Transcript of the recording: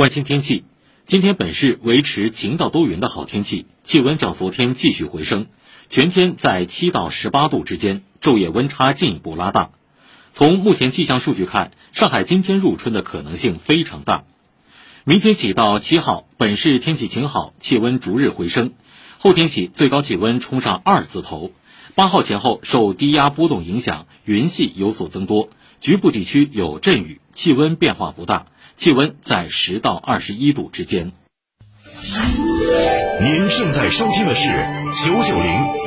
关心天气，今天本市维持晴到多云的好天气，气温较昨天继续回升，全天在七到十八度之间，昼夜温差进一步拉大。从目前气象数据看，上海今天入春的可能性非常大。明天起到七号，本市天气晴好，气温逐日回升，后天起最高气温冲上二字头。八号前后受低压波动影响，云系有所增多，局部地区有阵雨，气温变化不大。气温在十到二十一度之间。您正在收听的是九九零。